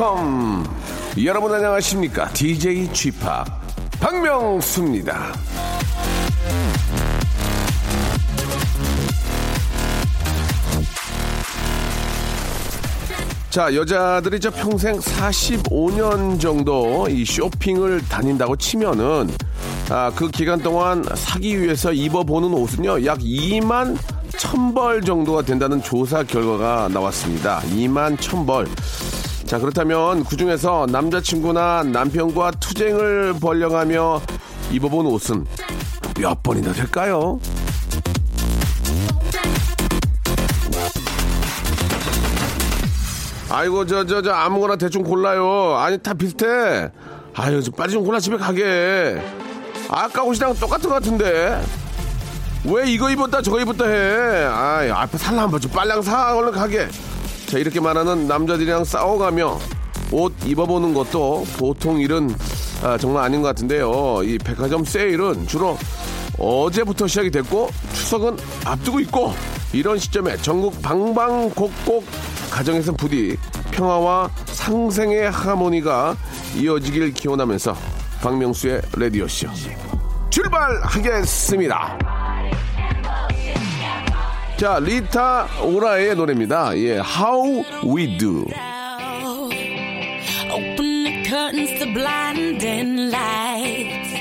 Welcome 여러분 안녕하십니까 DJ Chip 박명수입니다. 자, 여자들이 저 평생 45년 정도 이 쇼핑을 다닌다고 치면은 아, 그 기간 동안 사기 위해서 입어보는 옷은요, 약 2만 1000벌 정도가 된다는 조사 결과가 나왔습니다. 2만 1000벌. 자, 그렇다면 그 중에서 남자친구나 남편과 투쟁을 벌려가며 입어본 옷은 몇 번이나 될까요? 아이고 저저 저 아무거나 대충 골라요. 아니 다 비슷해. 아유 좀 빨리 좀 골라 집에 가게. 아까 옷이랑 똑같은 것 같은데. 왜 이거 입었다 저거 입었다 해. 아이 앞에 살라 한번 좀 빨랑 사 얼른 가게. 자 이렇게 말하는 남자들이랑 싸워가며 옷 입어보는 것도 보통 일은 아, 정말 아닌 것 같은데요. 이 백화점 세일은 주로 어제부터 시작이 됐고 추석은 앞두고 있고 이런 시점에 전국 방방곡곡 가정에선 부디 평화와 상생의 하모니가 이어지길 기원하면서 박명수의 라디오쇼 출발하겠습니다. 자, 리타 오라의 노래입니다. 예, How We Do. Open the curtains to blinding lights.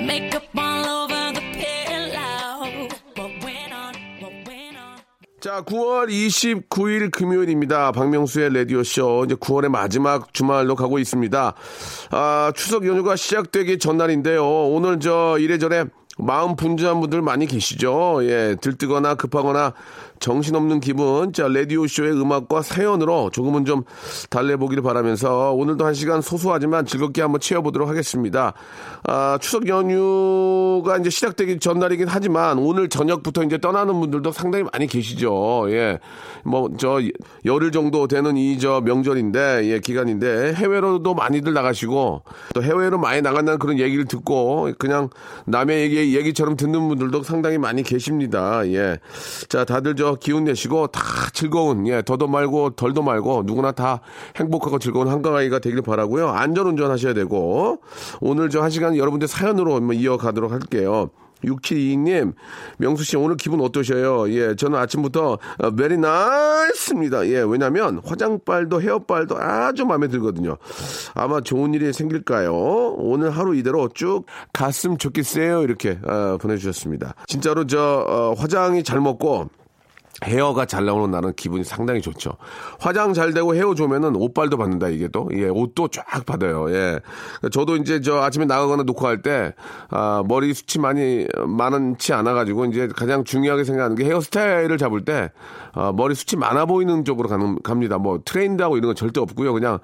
Makeup all over the pillow. What went on? What went on? 자, 9월 29일 금요일입니다. 박명수의 라디오쇼. 이제 9월의 마지막 주말로 가고 있습니다. 아, 추석 연휴가 시작되기 전날인데요. 오늘 저 이래저래 마음 분주한 분들 많이 계시죠? 예, 들뜨거나 급하거나 정신없는 기분. 자, 라디오쇼의 음악과 사연으로 조금은 좀 달래보기를 바라면서 오늘도 한 시간 소소하지만 즐겁게 한번 채워보도록 하겠습니다. 아, 추석 연휴가 이제 시작되기 전날이긴 하지만 오늘 저녁부터 이제 떠나는 분들도 상당히 많이 계시죠. 예. 뭐, 저, 열흘 정도 되는 이 저 명절인데, 예, 기간인데, 해외로도 많이들 나가시고, 또 해외로 많이 나간다는 그런 얘기를 듣고, 그냥 남의 얘기, 얘기처럼 듣는 분들도 상당히 많이 계십니다. 예. 자, 다들 저 기운 내시고 다 즐거운, 예, 더도 말고 덜도 말고 누구나 다 행복하고 즐거운 한가위가 되길 바라고요 안전 운전하셔야 되고, 오늘 저 한 시간 여러분들 사연으로 한번 이어가도록 할게요. 6722님, 명수 씨 오늘 기분 어떠셔요? 예, 저는 아침부터 very nice입니다. 예, 왜냐면 화장빨도 헤어빨도 아주 마음에 들거든요. 아마 좋은 일이 생길까요? 오늘 하루 이대로 쭉 갔으면 좋겠어요. 이렇게 아, 보내주셨습니다. 진짜로 저 어, 화장이 잘 먹고 헤어가 잘 나오는 날은 기분이 상당히 좋죠. 화장 잘 되고 헤어 좋으면은 옷빨도 받는다, 이게 또. 예, 옷도 쫙 받아요. 예. 저도 이제 저 아침에 나가거나 놓고 할 때, 아, 머리 숱이 많이, 많지 않아 가지고 이제 가장 중요하게 생각하는 게 헤어스타일을 잡을 때, 아, 머리 숱이 많아 보이는 쪽으로 가는, 갑니다. 뭐 트렌드하고 이런 건 절대 없고요. 그냥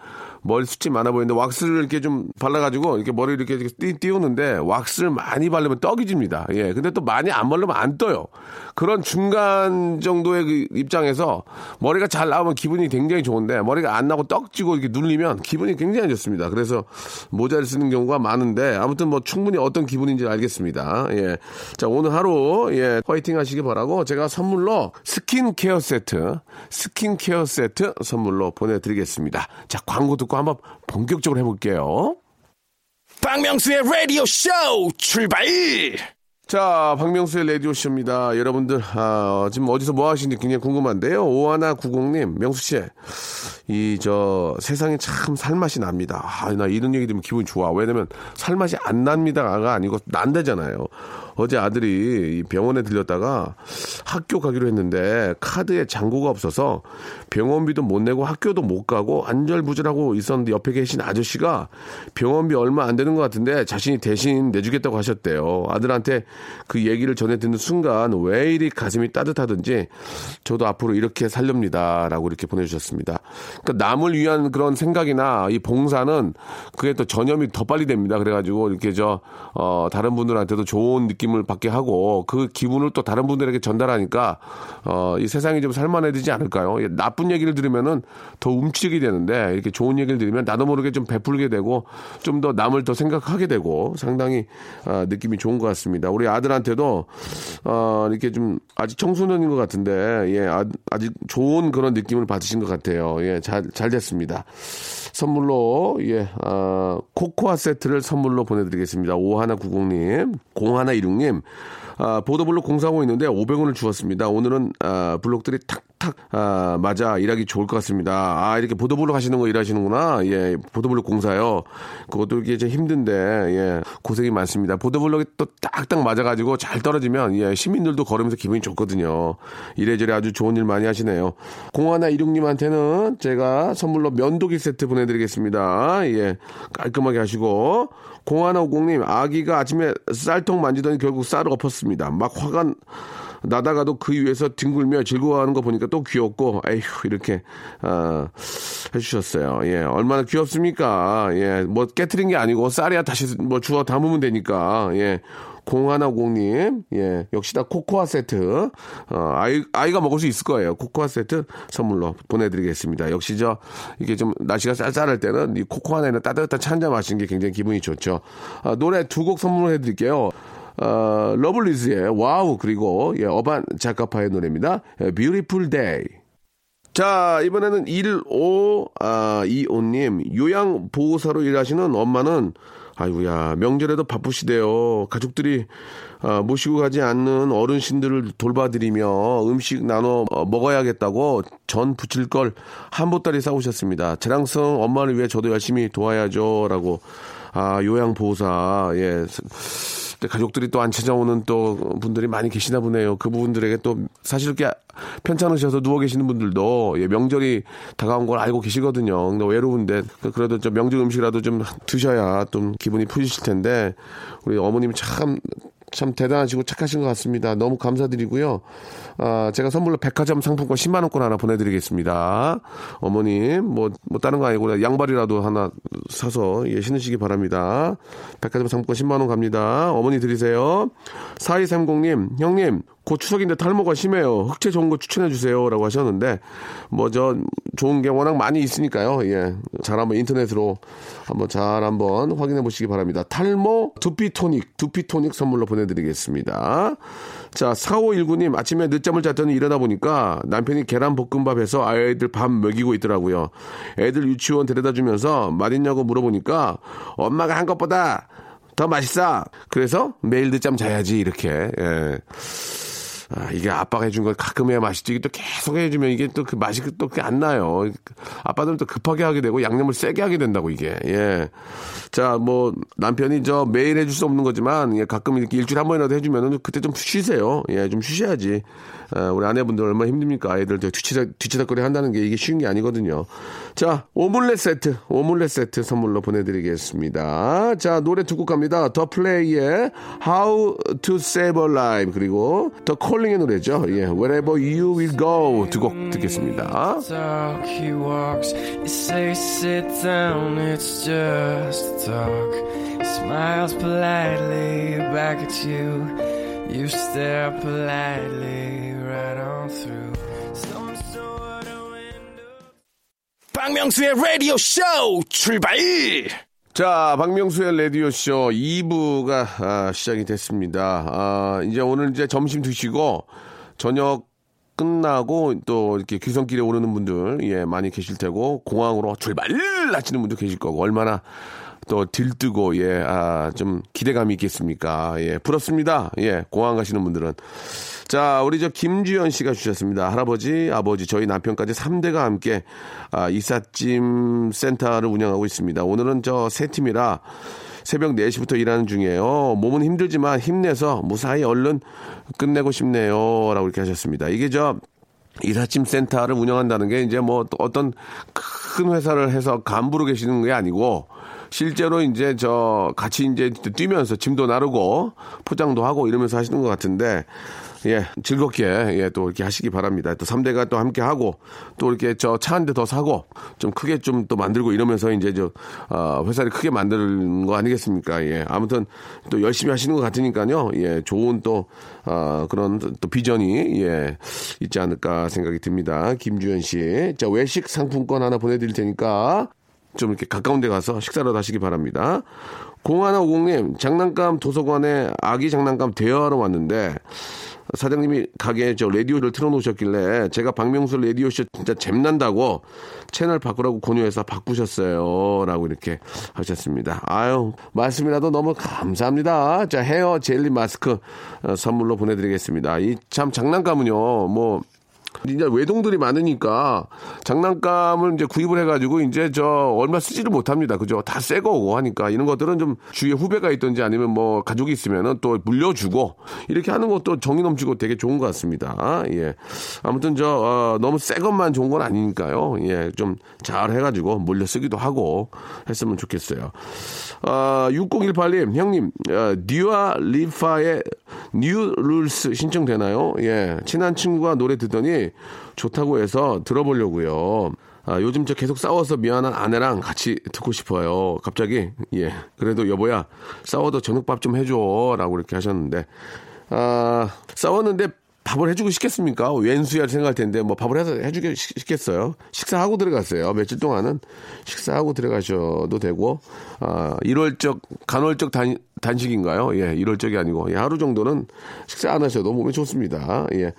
머리 숱이 많아 보이는데 왁스를 이렇게 좀 발라가지고 이렇게 머리 이렇게 띄, 띄우는데 왁스를 많이 바르면 떡이 집니다. 예. 근데 또 많이 안 바르면 안 떠요. 그런 중간 정도의 그 입장에서 머리가 잘 나오면 기분이 굉장히 좋은데 머리가 안 나고 떡지고 이렇게 눌리면 기분이 굉장히 안 좋습니다. 그래서 모자를 쓰는 경우가 많은데 아무튼 뭐 충분히 어떤 기분인지 알겠습니다. 예. 자, 오늘 하루 예, 화이팅 하시기 바라고 제가 선물로 스킨케어 세트, 스킨케어 세트 선물로 보내드리겠습니다. 자, 광고 듣고 한번 본격적으로 해볼게요. 박명수의 라디오 쇼 출발! 자, 박명수의 라디오쇼입니다. 여러분들, 아, 지금 어디서 뭐 하시는지 굉장히 궁금한데요. 오하나 구공님, 명수씨, 이, 저, 세상에 참 살맛이 납니다. 아, 나 이런 얘기 들으면 기분이 좋아. 왜냐면, 살맛이 안 납니다가 아니고, 난다잖아요. 어제 아들이 이 병원에 들렸다가 학교 가기로 했는데 카드에 잔고가 없어서 병원비도 못 내고 학교도 못 가고 안절부절하고 있었는데 옆에 계신 아저씨가 병원비 얼마 안 되는 것 같은데 자신이 대신 내주겠다고 하셨대요. 아들한테 그 얘기를 전해 듣는 순간 왜 이리 가슴이 따뜻하든지 저도 앞으로 이렇게 살렵니다라고 이렇게 보내주셨습니다. 그러니까 남을 위한 그런 생각이나 이 봉사는 그게 또 전염이 더 빨리 됩니다. 그래가지고 이렇게 저, 어, 다른 분들한테도 좋은 느낌 을 받게 하고 그 기분을 또 다른 분들에게 전달하니까 어, 이 세상이 좀 살만해지지 않을까요? 예, 나쁜 얘기를 들으면은 더 움츠리게 되는데 이렇게 좋은 얘기를 들으면 나도 모르게 좀 베풀게 되고 좀 더 남을 더 생각하게 되고 상당히 아, 느낌이 좋은 것 같습니다. 우리 아들한테도 어, 이렇게 좀 아직 청소년인 것 같은데 예, 아, 아직 좋은 그런 느낌을 받으신 것 같아요. 예, 잘, 잘 됐습니다. 선물로, 예, 아, 코코아 세트를 선물로 보내드리겠습니다. 5190님, 0116 님, 아, 보도블록 공사하고 있는데 500원을 주었습니다. 오늘은 아, 블록들이 탁탁 아, 맞아 일하기 좋을 것 같습니다. 아 이렇게 보도블록 하시는 거 일하시는구나. 예, 보도블록 공사요. 그것도 이게 좀 힘든데 예, 고생이 많습니다. 보도블록이 또 딱딱 맞아가지고 잘 떨어지면 예, 시민들도 걸으면서 기분이 좋거든요. 이래저래 아주 좋은 일 많이 하시네요. 공하나 이륙님한테는 제가 선물로 면도기 세트 보내드리겠습니다. 예, 깔끔하게 하시고 공하나50님 아기가 아침에 쌀통 만지더니 결국 쌀을 엎었습니다. 막 화가 나다가도 그 위에서 뒹굴며 즐거워하는 거 보니까 또 귀엽고 에휴 이렇게 아, 해주셨어요. 예, 얼마나 귀엽습니까? 예, 뭐 깨트린 게 아니고 쌀이야 다시 뭐 주워 담으면 되니까 예. 0150님, 예, 역시 다 코코아 세트, 어, 아이, 아이가 먹을 수 있을 거예요. 코코아 세트 선물로 보내드리겠습니다. 역시 저, 이게 좀 날씨가 쌀쌀할 때는 이 코코아 내는 따뜻한 차 한잔 마시는 게 굉장히 기분이 좋죠. 아, 노래 두 곡 선물해 드릴게요. 어, 러블리즈의 WoW, 그리고, 예, 어반자카파의 노래입니다. 예, Beautiful Day. 자, 이번에는 15, 아, 25님, 요양보호사로 일하시는 엄마는 아이고야 명절에도 바쁘시대요. 가족들이 아, 모시고 가지 않는 어르신들을 돌봐드리며 음식 나눠 어, 먹어야겠다고 전 부칠 걸 한 보따리 사오셨습니다. 자랑성 엄마를 위해 저도 열심히 도와야죠 라고 아 요양보호사 예. 가족들이 또 안 찾아오는 또 분들이 많이 계시나 보네요. 그 부분들에게 또 사실 이렇게 편찮으셔서 누워 계시는 분들도 예, 명절이 다가온 걸 알고 계시거든요. 근데 외로운데 그래도 좀 명절 음식이라도 좀 드셔야 좀 기분이 푸시실 텐데 우리 어머님이 참 참 대단하시고 착하신 것 같습니다. 너무 감사드리고요. 아, 제가 선물로 백화점 상품권 10만 원권 하나 보내드리겠습니다. 어머님 뭐, 뭐 다른 거 아니고 양발이라도 하나 사서 예, 신으시기 바랍니다. 백화점 상품권 10만 원 갑니다. 어머니 드리세요. 4230님 형님 곧 추석인데 탈모가 심해요. 흑채 좋은 거 추천해 주세요라고 하셨는데 뭐 저 좋은 게 워낙 많이 있으니까요. 예. 잘 한번 인터넷으로 한번 잘 한번 확인해 보시기 바랍니다. 탈모 두피 토닉, 두피 토닉 선물로 보내 드리겠습니다. 자, 4519님 아침에 늦잠을 잤더니 일어나 보니까 남편이 계란 볶음밥 해서 아이들 밥 먹이고 있더라고요. 애들 유치원 데려다 주면서 맛있냐고 물어보니까 엄마가 한 것보다 더 맛있어. 그래서 매일 늦잠 자야지 이렇게. 예. 아, 이게 아빠가 해준 걸 가끔 해야 맛있지. 이게 또 계속 해주면 이게 또 그 맛이 또안 나요. 아빠들은 또 급하게 하게 되고 양념을 세게 하게 된다고 이게. 예. 자, 뭐 남편이 저 매일 해줄 수 없는 거지만 예, 가끔 이렇게 일주일에 한 번이라도 해주면은 그때 좀 쉬세요. 예, 좀 쉬셔야지. 아, 우리 아내분들 얼마나 힘듭니까? 아이들 뒤치다, 뒤치다거리 한다는 게 이게 쉬운 게 아니거든요. 자, 오믈렛 세트, 오믈렛 세트 선물로 보내드리겠습니다. 자, 노래 두 곡 갑니다. 더 플레이의 How to Save a Life 그리고 더 콜링의 노래죠. 예, Wherever You Will Go 두 곡 듣겠습니다. talk, he walks. You say sit down, it's just talk. He smiles politely back at you. You stare politely right on through. Some sort of window. 박명수의 라디오 쇼 출발! 자, 박명수의 라디오쇼 2부가 아, 시작이 됐습니다. 아, 이제 오늘 이제 점심 드시고 저녁 끝나고 또 이렇게 귀성길에 오르는 분들 예 많이 계실 테고 공항으로 출발 하시는 분도 계실 거고 얼마나 또 들뜨고 예 아 좀 기대감이 있겠습니까 예 부럽습니다 예 공항 가시는 분들은 자 우리 저 김주현 씨가 주셨습니다 할아버지 아버지 저희 남편까지 3대가 함께 아 이삿짐 센터를 운영하고 있습니다 오늘은 저 세 팀이라 새벽 4시부터 일하는 중이에요. 몸은 힘들지만 힘내서 무사히 얼른 끝내고 싶네요. 라고 이렇게 하셨습니다. 이게 저 이삿짐 센터를 운영한다는 게 이제 뭐또 어떤 큰 회사를 해서 간부로 계시는 게 아니고 실제로 이제 저 같이 이제 뛰면서 짐도 나르고 포장도 하고 이러면서 하시는 것 같은데 예, 즐겁게, 예, 또 이렇게 하시기 바랍니다. 또 3대가 또 함께 하고, 또 이렇게 저 차 한 대 더 사고, 좀 크게 좀 또 만들고 이러면서 이제 저, 아, 회사를 크게 만드는 거 아니겠습니까? 예, 아무튼 또 열심히 하시는 것 같으니까요. 예, 좋은 또, 아, 그런 또 비전이, 예, 있지 않을까 생각이 듭니다. 김주현 씨. 자, 외식 상품권 하나 보내드릴 테니까, 좀 이렇게 가까운 데 가서 식사를 하시기 바랍니다. 0150님, 장난감 도서관에 아기 장난감 대여하러 왔는데, 사장님이 가게에 저 라디오를 틀어놓으셨길래 제가 박명수 라디오쇼 진짜 잼난다고 채널 바꾸라고 권유해서 바꾸셨어요. 라고 이렇게 하셨습니다. 아유, 말씀이라도 너무 감사합니다. 자, 헤어 젤리 마스크 어, 선물로 보내드리겠습니다. 이 참 장난감은요, 뭐, 이제 외동들이 많으니까 장난감을 이제 구입을 해가지고 이제 저 얼마 쓰지를 못합니다. 그죠? 다 새 거고 하니까 이런 것들은 좀 주위에 후배가 있든지 아니면 뭐 가족이 있으면은 또 물려주고 이렇게 하는 것도 정이 넘치고 되게 좋은 것 같습니다. 예. 아무튼 저 어, 너무 새 것만 좋은 건 아니니까요. 예. 좀 잘 해가지고 물려 쓰기도 하고 했으면 좋겠어요. 아, 6018님, 형님, 어, 두아 리파의 New Rules 신청되나요? 예. 친한 친구가 노래 듣더니 좋다고 해서 들어보려고요. 아, 요즘 저 계속 싸워서 미안한 아내랑 같이 듣고 싶어요. 갑자기, 예. 그래도 여보야, 싸워도 저녁밥 좀 해줘. 라고 이렇게 하셨는데, 아, 싸웠는데 밥을 해주고 싶겠습니까? 왼수야 생각할 텐데 뭐 밥을 해서 해주게 시- 싶겠어요. 식사하고 들어갔어요. 며칠 동안은 식사하고 들어가셔도 되고 아, 1월적 간헐적 단, 단식인가요? 예, 1월적이 아니고 예, 하루 정도는 식사 안 하셔도 몸에 좋습니다. 예.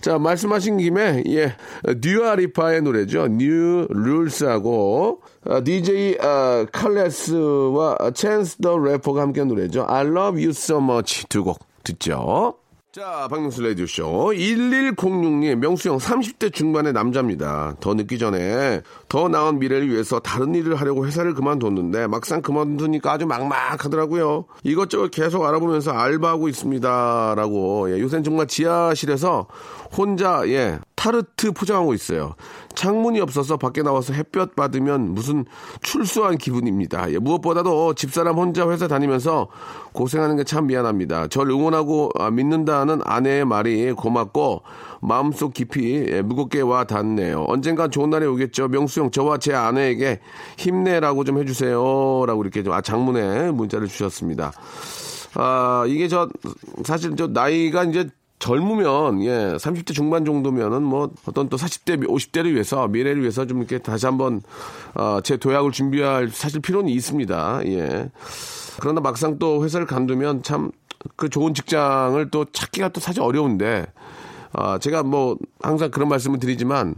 자, 말씀하신 김에 예, 두아 리파의 노래죠. New Rules하고 아, DJ 아, 칼리드와 찬스 더 래퍼가 함께한 노래죠. I love you so much 두 곡 듣죠. 자, 박명수 라디오쇼. 1106님, 명수형 30대 중반의 남자입니다. 더 늦기 전에 더 나은 미래를 위해서 다른 일을 하려고 회사를 그만뒀는데 막상 그만두니까 아주 막막하더라고요. 이것저것 계속 알아보면서 알바하고 있습니다. 라고. 예, 요새는 정말 지하실에서 혼자, 예, 타르트 포장하고 있어요. 창문이 없어서 밖에 나와서 햇볕 받으면 무슨 출소한 기분입니다. 예, 무엇보다도 집사람 혼자 회사 다니면서 고생하는 게 참 미안합니다. 절 응원하고 아, 믿는다는 아내의 말이 고맙고 마음속 깊이 예, 무겁게 와 닿네요. 언젠간 좋은 날이 오겠죠. 명수 형 저와 제 아내에게 힘내라고 좀 해주세요. 라고 이렇게 좀 아, 장문에 문자를 주셨습니다. 아, 이게 저, 사실 저 나이가 이제 젊으면, 예, 30대 중반 정도면은 뭐 어떤 또 40대, 50대를 위해서, 미래를 위해서 좀 이렇게 다시 한번, 어, 제 도약을 준비할 사실 필요는 있습니다. 예. 그러나 막상 또 회사를 간두면 참 그 좋은 직장을 또 찾기가 또 사실 어려운데, 아, 제가 뭐 항상 그런 말씀을 드리지만,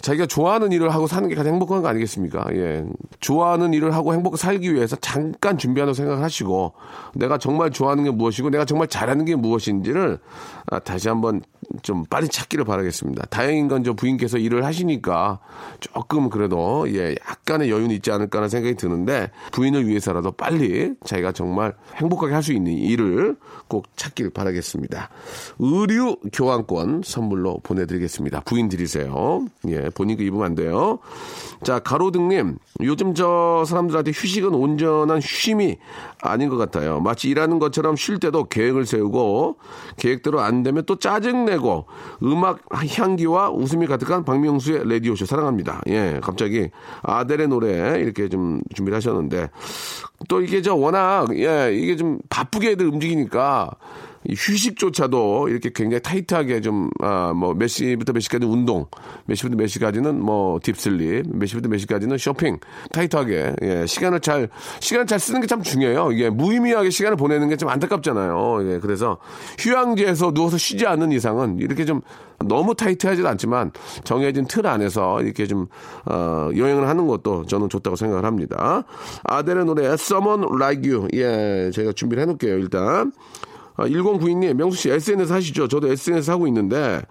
자기가 좋아하는 일을 하고 사는 게 가장 행복한 거 아니겠습니까? 예. 좋아하는 일을 하고 행복하게 살기 위해서 잠깐 준비하는 생각을 하시고, 내가 정말 좋아하는 게 무엇이고, 내가 정말 잘하는 게 무엇인지를 아, 다시 한번 좀 빨리 찾기를 바라겠습니다. 다행인 건 저 부인께서 일을 하시니까 조금 그래도 예, 약간의 여유는 있지 않을까라는 생각이 드는데, 부인을 위해서라도 빨리 자기가 정말 행복하게 할 수 있는 일을 꼭 찾기를 바라겠습니다. 의류 교환권 선물로 보내드리겠습니다. 부인 드리세요. 예, 본인 거 입으면 안 돼요. 자, 가로등님, 요즘 저 사람들한테 휴식은 온전한 쉼이 아닌 것 같아요. 마치 일하는 것처럼 쉴 때도 계획을 세우고, 계획대로 안 되면 또 짜증 내고, 음악 향기와 웃음이 가득한 박명수의 라디오쇼 사랑합니다. 예, 갑자기 아델의 노래 이렇게 좀 준비를 하셨는데, 또 이게 저 워낙, 예, 이게 좀 바쁘게 애들 움직이니까, 이 휴식조차도 이렇게 굉장히 타이트하게 좀, 아, 뭐, 몇 시부터 몇 시까지 운동, 몇 시부터 몇 시까지는 뭐, deep sleep, 몇 시부터 몇 시까지는 쇼핑, 타이트하게, 예, 시간을 잘, 시간을 잘 쓰는 게 참 중요해요. 이게 무의미하게 시간을 보내는 게 좀 안타깝잖아요. 예, 그래서 휴양지에서 누워서 쉬지 않는 이상은 이렇게 좀 너무 타이트하지도 않지만 정해진 틀 안에서 이렇게 좀, 어, 여행을 하는 것도 저는 좋다고 생각을 합니다. 아델의 노래, Someone Like You. 예, 제가 준비를 해놓을게요, 일단. 아, 1092님, 명수 씨 SNS 하시죠? 저도 SNS 하고 있는데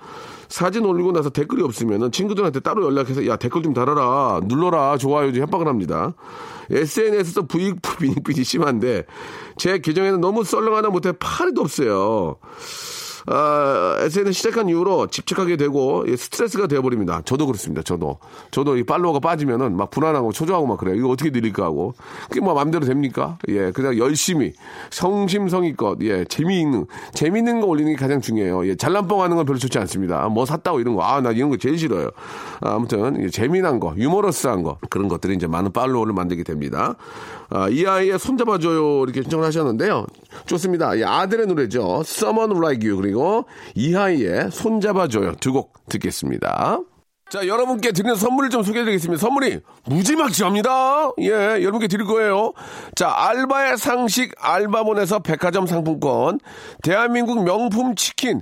사진 올리고 나서 댓글이 없으면 친구들한테 따로 연락해서 야 댓글 좀 달아라 눌러라 좋아요 좀 협박을 합니다. SNS에서 부익부 빈익빈이 심한데 제 계정에는 너무 썰렁하나 못해 파리도 없어요. 아, SNS 시작한 이후로 집착하게 되고 예, 스트레스가 되어버립니다. 저도 그렇습니다. 저도 저도 이 팔로워가 빠지면은 막 불안하고 초조하고 막 그래요. 이거 어떻게 늘릴까 하고 그게 뭐 마음대로 됩니까? 예, 그냥 열심히 성심성의껏 예 재미있는 재미있는 거 올리는 게 가장 중요해요. 예, 잘난 뻥하는 건 별로 좋지 않습니다. 뭐 샀다고 이런 거 아 나 이런 거 제일 싫어요. 아, 아무튼 예, 재미난 거, 유머러스한 거 그런 것들이 이제 많은 팔로워를 만들게 됩니다. 아, 이 아이의 손잡아줘요 이렇게 신청을 하셨는데요. 좋습니다. 예, 아들의 노래죠. Someone Like You 그리고 이하이의 손잡아줘요 두 곡 듣겠습니다. 자, 여러분께 드리는 선물을 좀 소개해 드리겠습니다. 선물이 무지막지합니다. 예, 여러분께 드릴 거예요. 자, 알바의 상식 알바몬에서 백화점 상품권, 대한민국 명품 치킨,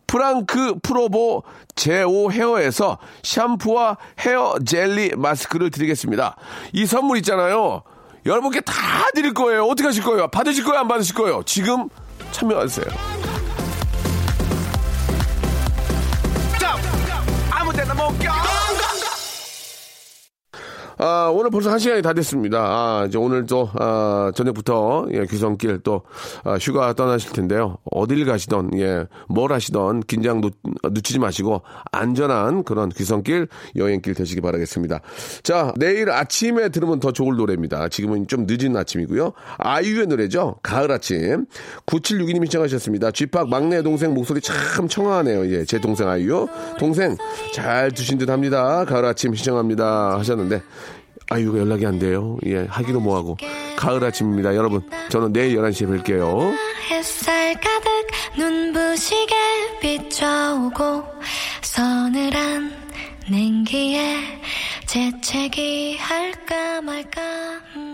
프랑크 프로보 제오 헤어에서 샴푸와 헤어 젤리 마스크를 드리겠습니다. 이 선물 있잖아요. 여러분께 다 드릴 거예요. 어떻게 하실 거예요? 받으실 거예요? 안 받으실 거예요? 지금 참여하세요. 아, 오늘 벌써 한 시간이 다 됐습니다. 아, 이제 오늘 또, 아, 저녁부터, 예, 귀성길 또, 아, 휴가 떠나실 텐데요. 어딜 가시던, 예, 뭘 하시던 긴장 놓, 놓치지 마시고, 안전한 그런 귀성길, 여행길 되시기 바라겠습니다. 자, 내일 아침에 들으면 더 좋을 노래입니다. 지금은 좀 늦은 아침이고요. 아이유의 노래죠. 가을 아침. 9762님이 시청하셨습니다. 쥐팍 막내 동생 목소리 참 청아하네요. 예, 제 동생 아이유. 동생, 잘 두신 듯 합니다. 가을 아침 시청합니다. 하셨는데, 아이유가 연락이 안 돼요. 예, 하기도 뭐하고. 가을 아침입니다. 여러분, 저는 내일 11시에 뵐게요. 햇살 가득 눈부시게 비춰오고 서늘한 냉기에 재채기 할까 말까 음.